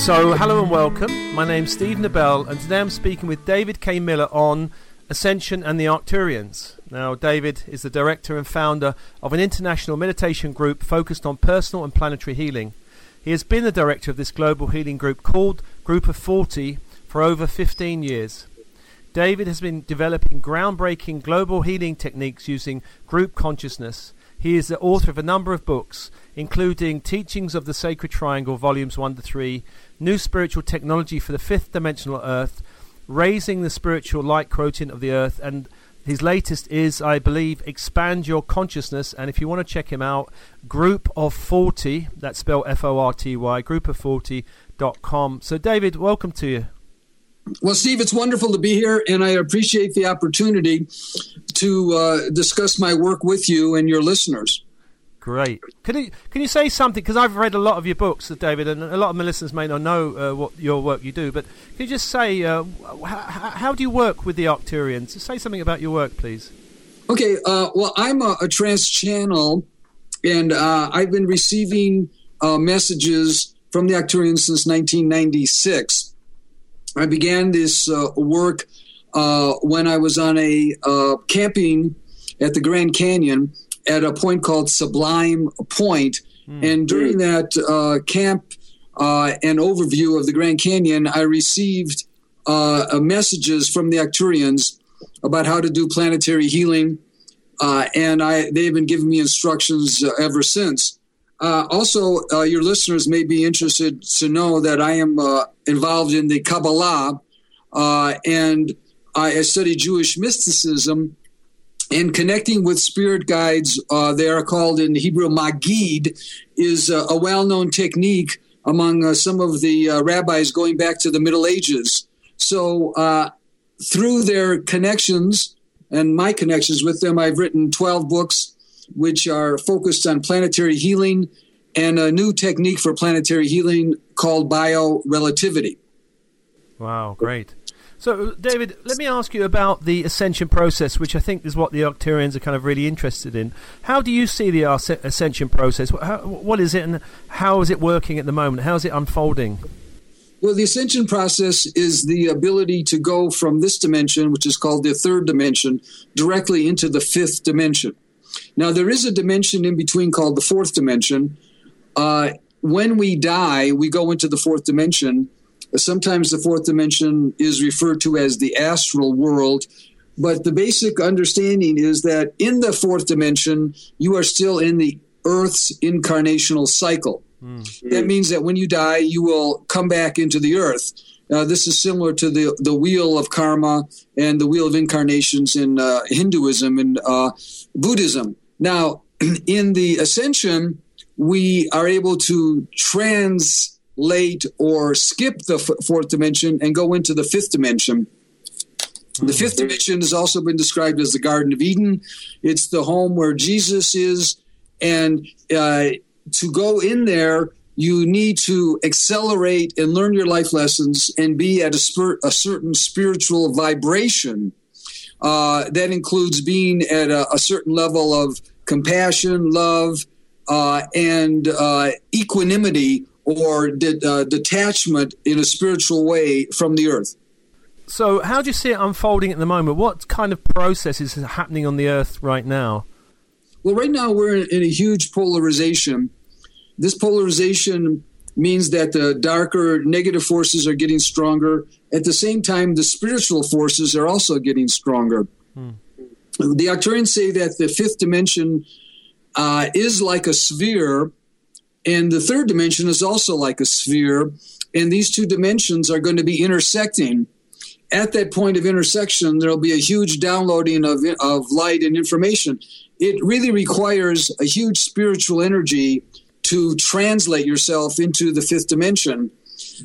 So, hello and welcome. My name's Steve Nobel, and today I'm speaking with David K. Miller on Ascension and the Arcturians. Now, David is the director and founder of an international meditation group focused on personal and planetary healing. He has been the director of this global healing group called Group of 40 for over 15 years. David has been developing groundbreaking global healing techniques using group consciousness. He is the author of a number of books, including Teachings of the Sacred Triangle, Volumes 1 to 3, New Spiritual Technology for the Fifth Dimensional Earth, Raising the Spiritual Light Quotient of the Earth, and his latest is, I believe, Expand Your Consciousness. And if you want to check him out, Group of 40, that's spelled F O R T Y, group of 40.com. So, David, welcome to you. Well, Steve, it's wonderful to be here, and I appreciate the opportunity to uh, discuss my work with you and your listeners. Great. Can you can you say something? Because I've read a lot of your books, David, and a lot of my listeners may not know uh, what your work you do. But can you just say uh, how, how, do you work with the Arcturians? Say something about your work, please. Okay. Uh, well, I'm a, a trance channel, and uh, I've been receiving uh, messages from the Arcturians since 1996. I began this uh, work when I was on a camping at the Grand Canyon at a point called Sublime Point. Mm. And during that uh, camp uh, and overview of the Grand Canyon, I received uh, messages from the Arcturians about how to do planetary healing. and I, they've been giving me instructions ever since. Uh, also, uh, your listeners may be interested to know that I am uh, involved in the Kabbalah uh, and I study Jewish mysticism and connecting with spirit guides. Uh, they are called in Hebrew Magid, is a well known technique among uh, some of the rabbis going back to the Middle Ages. So, through their connections and my connections with them, I've written 12 books which are focused on planetary healing and a new technique for planetary healing called biorelativity. Wow, great. So, David, let me ask you about the ascension process, which I think is what the Arcturians are kind of really interested in. How do you see the ascension process? How, what is it, and how is it working at the moment? How is it unfolding? Well, the ascension process is the ability to go from this dimension, which is called the third dimension, directly into the fifth dimension. Now, there is a dimension in between called the fourth dimension. Uh, when we die, we go into the fourth dimension. Sometimes the fourth dimension is referred to as the astral world. But the basic understanding is that in the fourth dimension, you are still in the Earth's incarnational cycle. Mm. That means that when you die, you will come back into the Earth. Uh, this is similar to the, the wheel of karma and the wheel of incarnations in uh, Hinduism and uh, Buddhism. Now, in the ascension, we are able to translate or skip the f- fourth dimension and go into the fifth dimension. The fifth hmm. dimension has also been described as the Garden of Eden. It's the home where Jesus is. And uh, to go in there, you need to accelerate and learn your life lessons and be at a, spir- a certain spiritual vibration. Uh, that includes being at a, a, certain level of compassion, love, uh, and uh, equanimity or de- uh, detachment in a spiritual way from the earth. So, how do you see it unfolding at the moment? What kind of process is happening on the earth right now? Well, right now we're in, in a huge polarization this polarization means that the darker negative forces are getting stronger. At the same time, the spiritual forces are also getting stronger. Hmm. The Arcturians say that the fifth dimension uh, is like a sphere, and the third dimension is also like a sphere, and these two dimensions are going to be intersecting. At that point of intersection, there will be a huge downloading of, of light and information. It really requires a huge spiritual energy to translate yourself into the fifth dimension.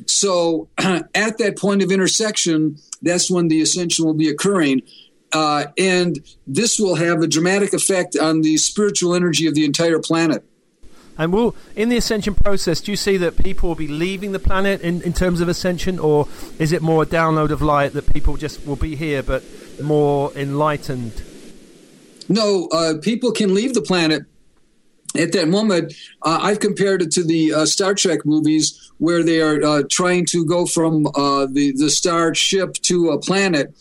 So at that point of intersection, that's when the ascension will be occurring. Uh, and this will have a dramatic effect on the spiritual energy of the entire planet. And will in the ascension process, do you see that people will be leaving the planet in, in terms of ascension, or is it more a download of light that people just will be here but more enlightened? No, uh, people can leave the planet at that moment, uh, I've compared it to the uh, Star Trek movies where they are uh, trying to go from uh, the the star ship to a planet,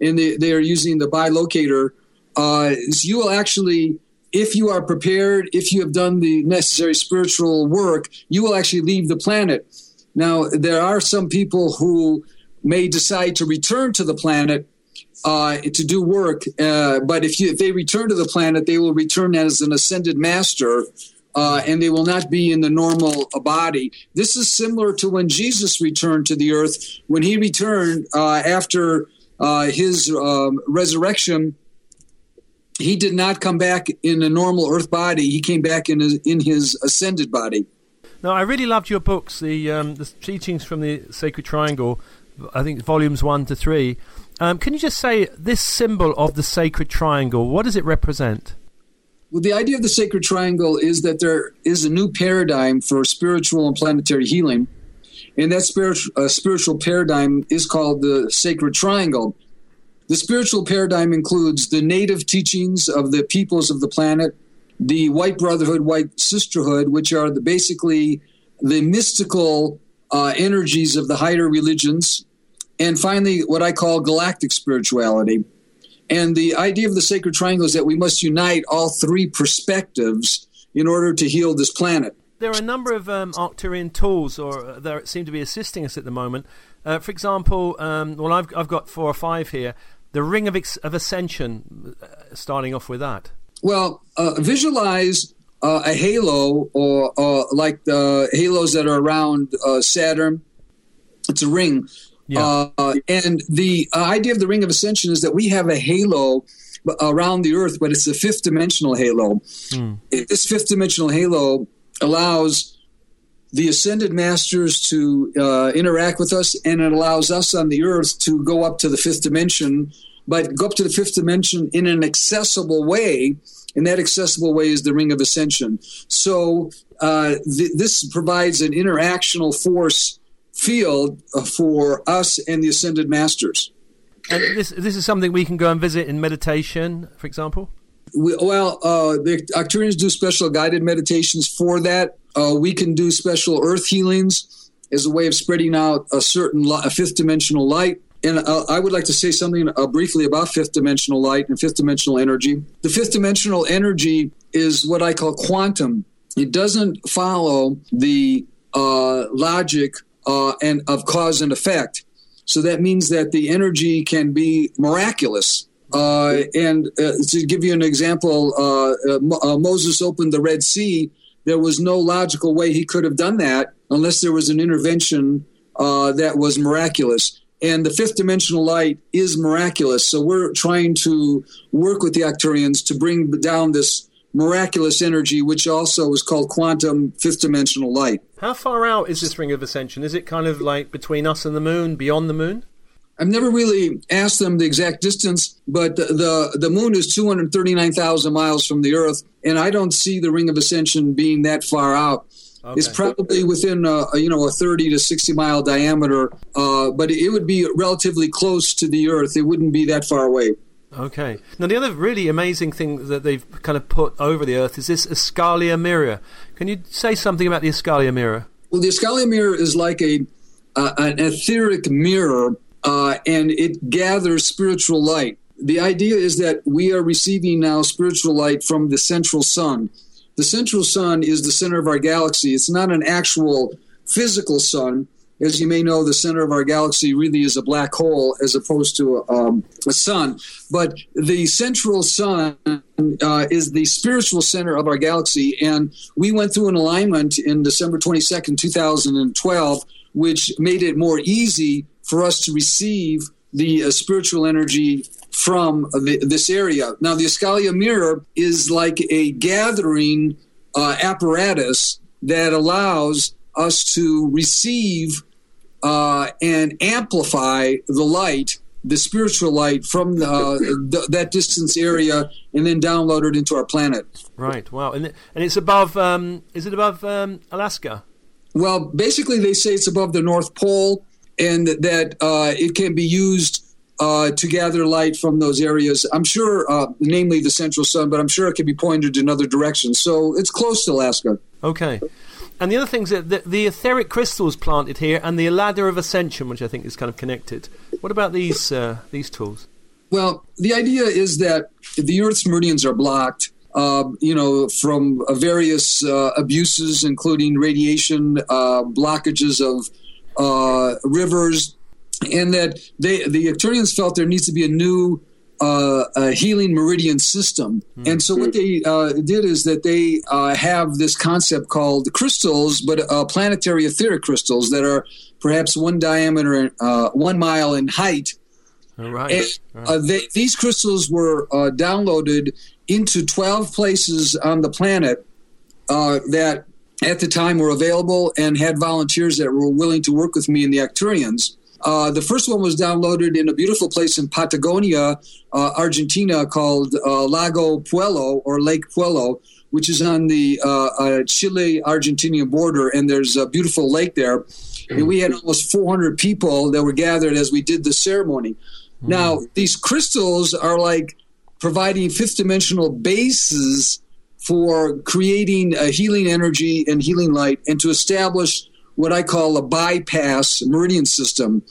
and they, they are using the bilocator. Uh, so you will actually, if you are prepared, if you have done the necessary spiritual work, you will actually leave the planet. Now, there are some people who may decide to return to the planet uh, to do work. Uh, but if, you, if they return to the planet, they will return as an ascended master. Uh, and they will not be in the normal body. This is similar to when Jesus returned to the earth. When he returned uh, after uh, his um, resurrection, he did not come back in a normal earth body. He came back in his, in his ascended body. Now, I really loved your books, the um, the teachings from the Sacred Triangle. I think volumes one to three. Um, can you just say this symbol of the sacred triangle? What does it represent? Well, the idea of the sacred triangle is that there is a new paradigm for spiritual and planetary healing, and that spiritual uh, spiritual paradigm is called the sacred triangle. The spiritual paradigm includes the native teachings of the peoples of the planet, the white brotherhood, white sisterhood, which are the, basically the mystical uh, energies of the higher religions, and finally, what I call galactic spirituality. And the idea of the sacred triangle is that we must unite all three perspectives in order to heal this planet. There are a number of um, Arcturian tools, or uh, that seem to be assisting us at the moment. Uh, for example, um, well, I've, I've got four or five here. The Ring of, ex- of Ascension, uh, starting off with that. Well, uh, visualize uh, a halo, or, like the halos that are around uh, Saturn. It's a ring yeah. Uh, and the idea of the Ring of Ascension is that we have a halo around the Earth, but it's a fifth dimensional halo. Mm. This fifth dimensional halo allows the ascended masters to uh, interact with us, and it allows us on the Earth to go up to the fifth dimension, but go up to the fifth dimension in an accessible way. And that accessible way is the Ring of Ascension. So uh, th- this provides an interactional force field uh, for us and the ascended masters. And this this is something we can go and visit in meditation, for example. We, well, uh, the Arcturians do special guided meditations for that. Uh, we can do special earth healings as a way of spreading out a certain a fifth dimensional light. And uh, I would like to say something uh, briefly about fifth dimensional light and fifth dimensional energy. The fifth dimensional energy is what I call quantum. It doesn't follow the uh, logic uh, and of cause and effect. So that means that the energy can be miraculous. Uh, and uh, to give you an example, uh, Moses opened the Red Sea. There was no logical way he could have done that unless there was an intervention that was miraculous. And the fifth dimensional light is miraculous. So we're trying to work with the Arcturians to bring down this miraculous energy, which also is called quantum fifth dimensional light. How far out is this ring of ascension? Is it kind of like between us and the moon, beyond the moon? I've never really asked them the exact distance, but the the, the moon is 239,000 miles from the Earth, and I don't see the ring of ascension being that far out. Okay. It's probably within a, a, you know a 30 to 60 mile diameter, uh, but it would be relatively close to the Earth. It wouldn't be that far away. Okay. Now, the other really amazing thing that they've kind of put over the Earth is this Escalia mirror. Can you say something about the Escalia mirror? Well, the Escalia mirror is like a uh, an etheric mirror, uh, and it gathers spiritual light. The idea is that we are receiving now spiritual light from the central sun. The central sun is the center of our galaxy. It's not an actual physical sun, as you may know, the center of our galaxy really is a black hole as opposed to a, um, a sun. But the central sun uh, is the spiritual center of our galaxy. And we went through an alignment in December 22nd, 2012, which made it more easy for us to receive the uh, spiritual energy from the, this area. Now, the Escalia mirror is like a gathering uh, apparatus that allows us to receive uh, and amplify the light, the spiritual light from uh, the, that distance area, and then download it into our planet. Right. Wow. And and it's above. Um, is it above um, Alaska? Well, basically, they say it's above the North Pole, and that uh, it can be used uh, to gather light from those areas. I'm sure, uh, namely the central sun, but I'm sure it can be pointed in other directions. So it's close to Alaska. Okay. And the other things that the, the etheric crystals planted here, and the ladder of ascension, which I think is kind of connected. What about these uh, these tools? Well, the idea is that the Earth's meridians are blocked. Uh, you know, from uh, various uh, abuses, including radiation, uh, blockages of uh, rivers, and that they the Arcturians felt there needs to be a new uh, a healing meridian system. Mm-hmm. And so what they uh, did is that they uh, have this concept called crystals, but uh, planetary etheric crystals that are perhaps one diameter, uh, one mile in height. All right. And, uh, they, these crystals were downloaded into 12 places on the planet that at the time were available and had volunteers that were willing to work with me and the Arcturians. Uh, the first one was downloaded in a beautiful place in Patagonia, uh, Argentina, called uh, Lago Puelo or Lake Puelo, which is on the uh, uh, Chile Argentinian border. And there's a beautiful lake there. And we had almost 400 people that were gathered as we did the ceremony. Now, these crystals are like providing fifth dimensional bases for creating a healing energy and healing light and to establish what I call a bypass meridian system.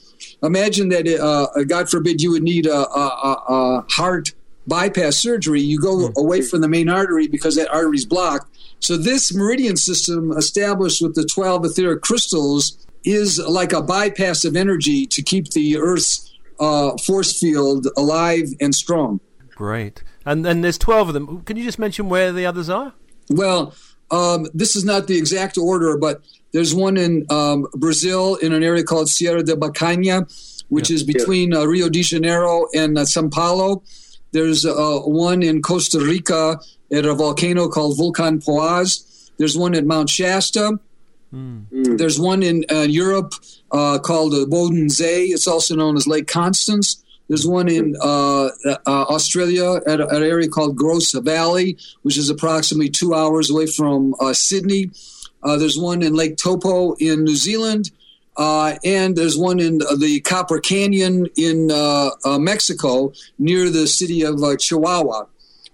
Imagine that, uh, uh, God forbid, you would need a, a, a heart bypass surgery. You go mm. away from the main artery because that artery is blocked. So, this meridian system established with the 12 etheric crystals is like a bypass of energy to keep the Earth's uh, force field alive and strong. Great. And then there's 12 of them. Can you just mention where the others are? Well, um, this is not the exact order, but there's one in um, Brazil in an area called Sierra de Bocaina, which yeah. is between uh, Rio de Janeiro and uh, Sao Paulo. There's uh, one in Costa Rica at a volcano called Volcán Poás. There's one at Mount Shasta. Mm. There's one in uh, Europe uh, called the Bodensee. It's also known as Lake Constance. There's one in uh, uh, Australia at, at, an area called Grose Valley, which is approximately two hours away from uh, Sydney. Uh, there's one in Lake Taupo in New Zealand. Uh, and there's one in the Copper Canyon in uh, uh Mexico near the city of uh, Chihuahua.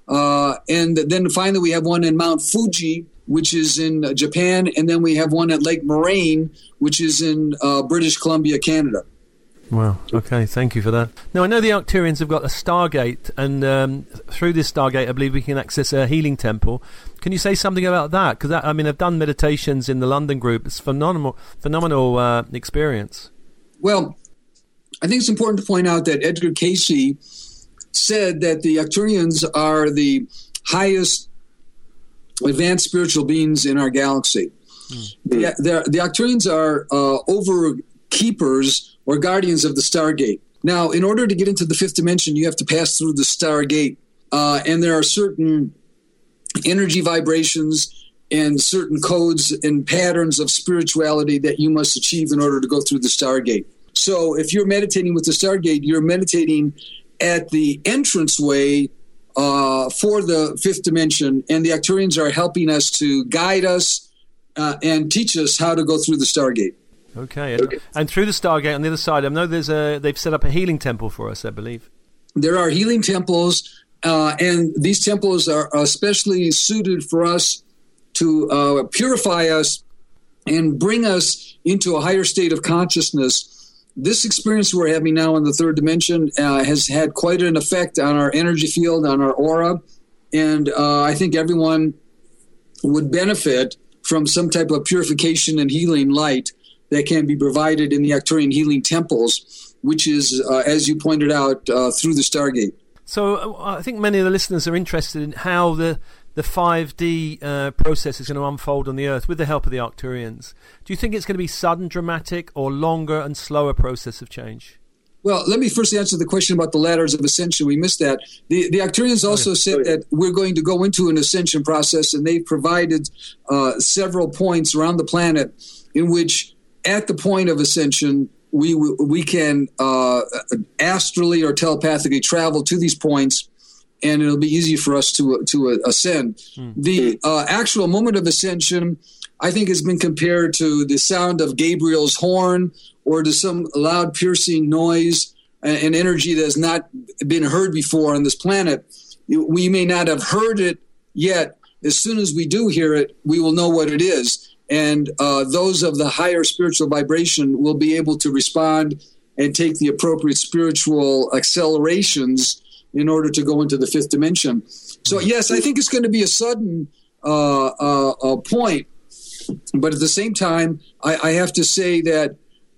Uh, and then finally, we have one in Mount Fuji, which is in Japan. And then we have one at Lake Moraine, which is in British Columbia, Canada. Wow. Okay. Thank you for that. Now I know the Arcturians have got a Stargate, and um, through this Stargate, I believe we can access a healing temple. Can you say something about that? Because I mean, I've done meditations in the London group. It's phenomenal, phenomenal uh, experience. Well, I think it's important to point out that Edgar Cayce said that the Arcturians are the highest advanced spiritual beings in our galaxy. Hmm. The, the, the Arcturians are uh, over keepers or guardians of the Stargate. Now, in order to get into the fifth dimension, you have to pass through the Stargate, uh, and there are certain energy vibrations and certain codes and patterns of spirituality that you must achieve in order to go through the Stargate. So, if you're meditating with the Stargate, you're meditating at the entranceway uh, for the fifth dimension, and the Arcturians are helping us to guide us uh, and teach us how to go through the Stargate. Okay. And, okay. and through the Stargate on the other side, I know there's a they've set up a healing temple for us. I believe there are healing temples, uh, and these temples are especially suited for us to uh, purify us and bring us into a higher state of consciousness. This experience we're having now in the third dimension uh, has had quite an effect on our energy field, on our aura, and uh, I think everyone would benefit from some type of purification and healing light that can be provided in the Arcturian healing temples, which is, uh, as you pointed out, uh, through the Stargate. So uh, I think many of the listeners are interested in how the the 5D uh, process is going to unfold on the Earth with the help of the Arcturians. Do you think it's going to be sudden, dramatic, or longer and slower process of change? Well, let me first answer the question about the ladders of ascension. We missed that. The, the Arcturians also said that we're going to go into an ascension process, and they've provided uh, several points around the planet in which at the point of ascension, we we can uh, astrally or telepathically travel to these points, and it'll be easy for us to to ascend. Mm. The uh, actual moment of ascension, I think, has been compared to the sound of Gabriel's horn or to some loud piercing noise an energy that has not been heard before on this planet. We may not have heard it yet. As soon as we do hear it, we will know what it is. And uh, those of the higher spiritual vibration will be able to respond and take the appropriate spiritual accelerations in order to go into the fifth dimension. So, yes, I think it's going to be a sudden uh, uh, point. But at the same time, I, I have to say that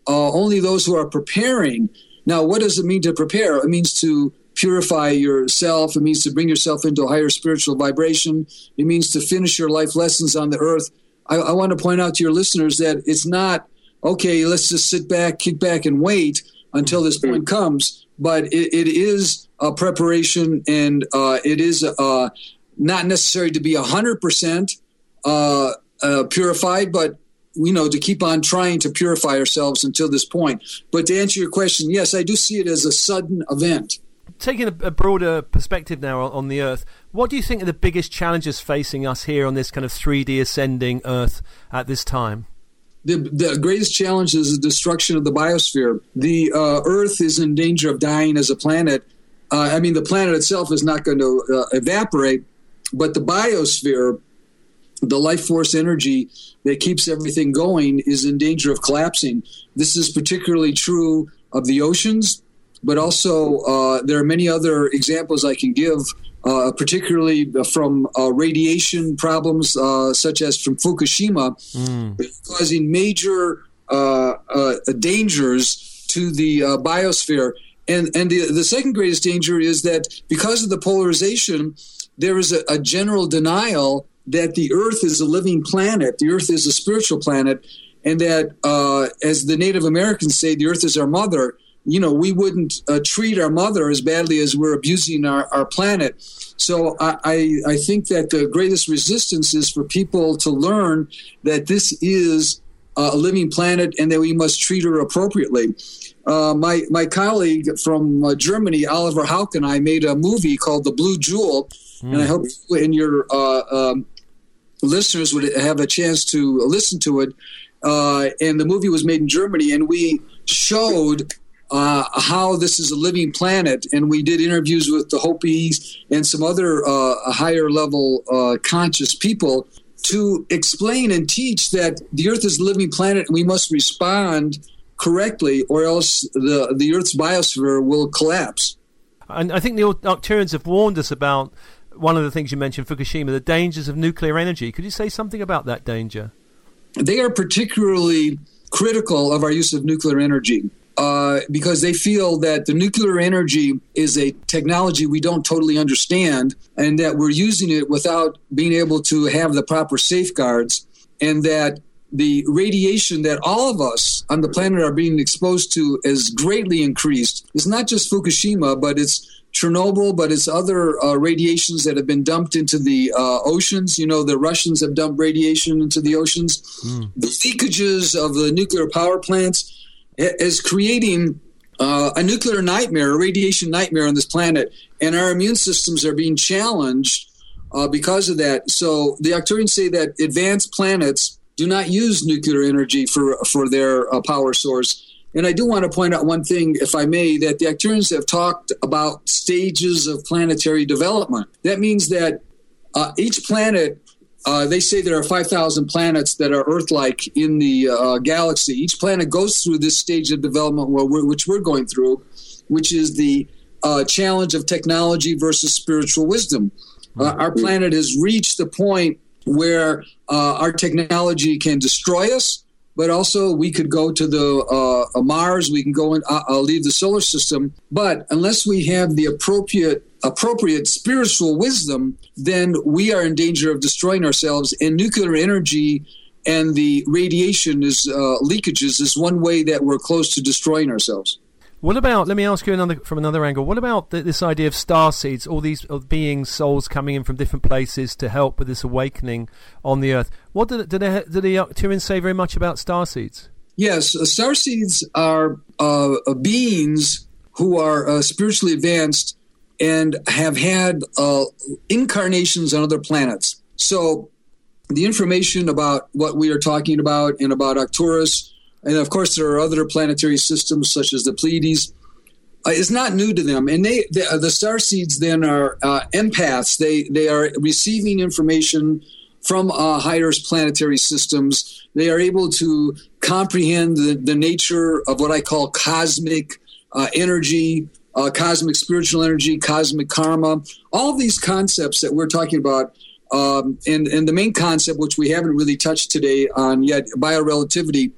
uh, only those who are preparing. Now, what does it mean to prepare? It means to purify yourself. It means to bring yourself into a higher spiritual vibration. It means to finish your life lessons on the earth. I, I want to point out to your listeners that it's not, okay, let's just sit back, kick back, and wait until this point comes. But it, it is a preparation and uh, it is uh, not necessary to be 100% uh, uh, purified, but you know, to keep on trying to purify ourselves until this point. But to answer your question, yes, I do see it as a sudden event. Taking a, a broader perspective now on, on the Earth, what do you think are the biggest challenges facing us here on this kind of 3D ascending Earth at this time? The, the, greatest challenge is the destruction of the biosphere. The uh, Earth is in danger of dying as a planet. Uh, I mean, the planet itself is not going to uh, evaporate, but the biosphere the life force energy that keeps everything going is in danger of collapsing. This is particularly true of the oceans, but also uh, there are many other examples I can give, uh, particularly from uh, radiation problems, uh, such as from Fukushima, mm. causing major uh, uh, dangers to the biosphere. And, and the, the second greatest danger is that because of the polarization, there is a, a general denial that the Earth is a living planet, the Earth is a spiritual planet, and that, uh, as the Native Americans say, the Earth is our mother. You know, we wouldn't uh, treat our mother as badly as we're abusing our, our planet. So I, I, I think that the greatest resistance is for people to learn that this is a living planet and that we must treat her appropriately. Uh, my my colleague from uh, Germany, Oliver Hauck, and I made a movie called The Blue Jewel, mm. and I hmm. hope in your uh, um, listeners would have a chance to listen to it. Uh, and the movie was made in Germany, and we showed uh, how this is a living planet. And we did interviews with the Hopis and some other uh, higher level uh, conscious people to explain and teach that the Earth is a living planet and we must respond correctly, or else the, the Earth's biosphere will collapse. And I think the Arcturians have warned us about one of the things you mentioned, Fukushima, the dangers of nuclear energy. Could you say something about that danger? They are particularly critical of our use of nuclear energy. Uh, because they feel that the nuclear energy is a technology we don't totally understand and that we're using it without being able to have the proper safeguards, and that the radiation that all of us on the planet are being exposed to is greatly increased. It's not just Fukushima, but it's Chernobyl, but it's other uh, radiations that have been dumped into the uh, oceans. You know, the Russians have dumped radiation into the oceans. Mm. The leakages of the nuclear power plants is creating uh, a nuclear nightmare, a radiation nightmare on this planet, and our immune systems are being challenged uh, because of that. So the Arcturians say that advanced planets do not use nuclear energy for for their uh, power source and I do want to point out one thing, if I may, that the Arcturians have talked about stages of planetary development. That means that uh, each planet, uh, they say there are 5,000 planets that are Earth like in the uh, galaxy. Each planet goes through this stage of development we're, which we're going through, which is the uh, challenge of technology versus spiritual wisdom. Uh, our planet has reached the point where uh, our technology can destroy us but also we could go to the uh, uh, Mars. We can go and uh, uh, leave the solar system. But unless we have the appropriate appropriate spiritual wisdom, then we are in danger of destroying ourselves. And nuclear energy and the radiation is uh, leakages is one way that we're close to destroying ourselves. What about? Let me ask you another from another angle. What about the, this idea of star seeds? All these beings, souls coming in from different places to help with this awakening on the earth. What do, they, the Arcturians say very much about star seeds? Yes, uh, star seeds are uh, uh, beings who are uh, spiritually advanced and have had uh, incarnations on other planets. So, the information about what we are talking about and about Arcturus and of course, there are other planetary systems such as the Pleiades. uh, not new to them, and they the, uh, the star seeds then are uh, empaths. They they are receiving information from uh, higher planetary systems. They are able to comprehend the, the nature of what I call cosmic uh, energy, uh, cosmic spiritual energy, cosmic karma. All these concepts that we're talking about. Um, and, and the main concept, which we haven't really touched today on yet, biorelativity,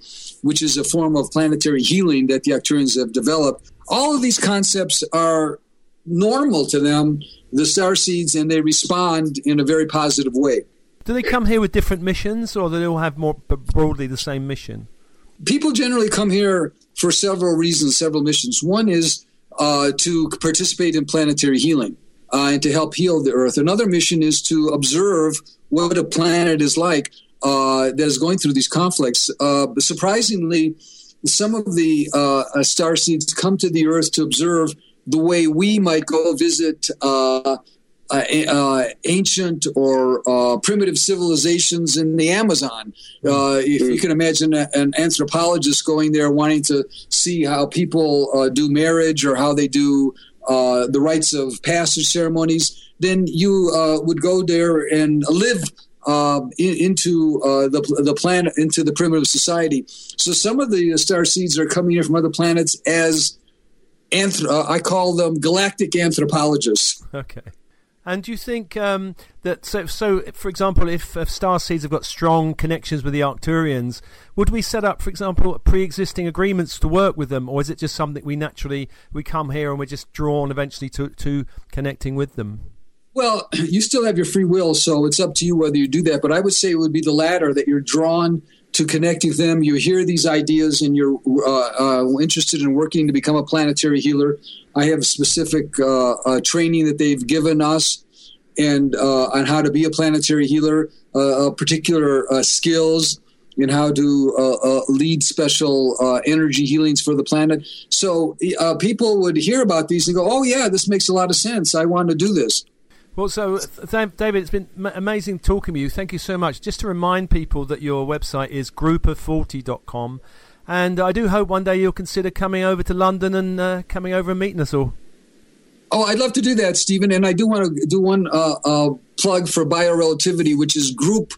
which is a form of planetary healing that the Arcturians have developed all of these concepts are normal to them, the star seeds, and they respond in a very positive way. Do they come here with different missions, or do they all have more broadly the same mission? People generally come here for several reasons, several missions. One is uh, to participate in planetary healing uh, and to help heal the Earth. Another mission is to observe what a planet is like uh, that is going through these conflicts. Uh, surprisingly, some of the uh, uh, star seeds come to the Earth to observe the way we might go visit uh, uh, uh ancient or uh, primitive civilizations in the Amazon. if you can imagine a, an anthropologist going there wanting to see how people do marriage or how they do the rites of passage ceremonies, then you would go there and live uh, in, into uh, the the planet, into the primitive society. So some of the star seeds are coming in from other planets as uh, I call them galactic anthropologists. Okay. And do you think um, that so, so? For example, if, if star seeds have got strong connections with the Arcturians, would we set up, for example, pre-existing agreements to work with them, or is it just something we naturally we come here and we're just drawn eventually to to connecting with them? Well, you still have your free will, so it's up to you whether you do that. But I would say it would be the latter that you're drawn to connecting with them. You hear these ideas and you're uh, uh, interested in working to become a planetary healer. I have specific uh, uh training that they've given us and uh, on how to be a planetary healer, uh, particular skills in how to lead special energy healings for the planet. So people would hear about these and go, "Oh yeah, this makes a lot of sense. I want to do this." Well, so th- David, it's been m- amazing talking with you. Thank you so much. Just to remind people that your website is groupof40.com. And I do hope one day you'll consider coming over to London and uh, coming over and meeting us all. Oh, I'd love to do that, Stephen. And I do want to do one uh, uh, plug for biorelativity, which is group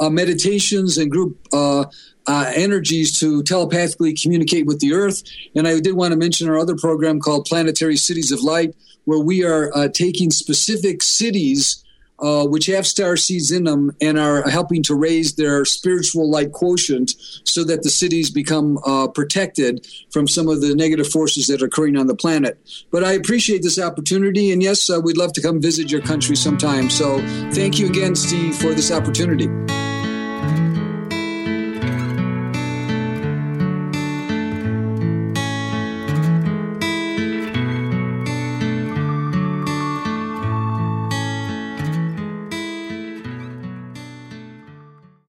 uh, meditations and group uh, uh, energies to telepathically communicate with the Earth. And I did want to mention our other program called Planetary Cities of Light, where we are uh, taking specific cities uh, which have star seeds in them and are helping to raise their spiritual light quotient so that the cities become uh, protected from some of the negative forces that are occurring on the planet. But I appreciate this opportunity, and yes, uh, we'd love to come visit your country sometime. So thank you again, Steve, for this opportunity.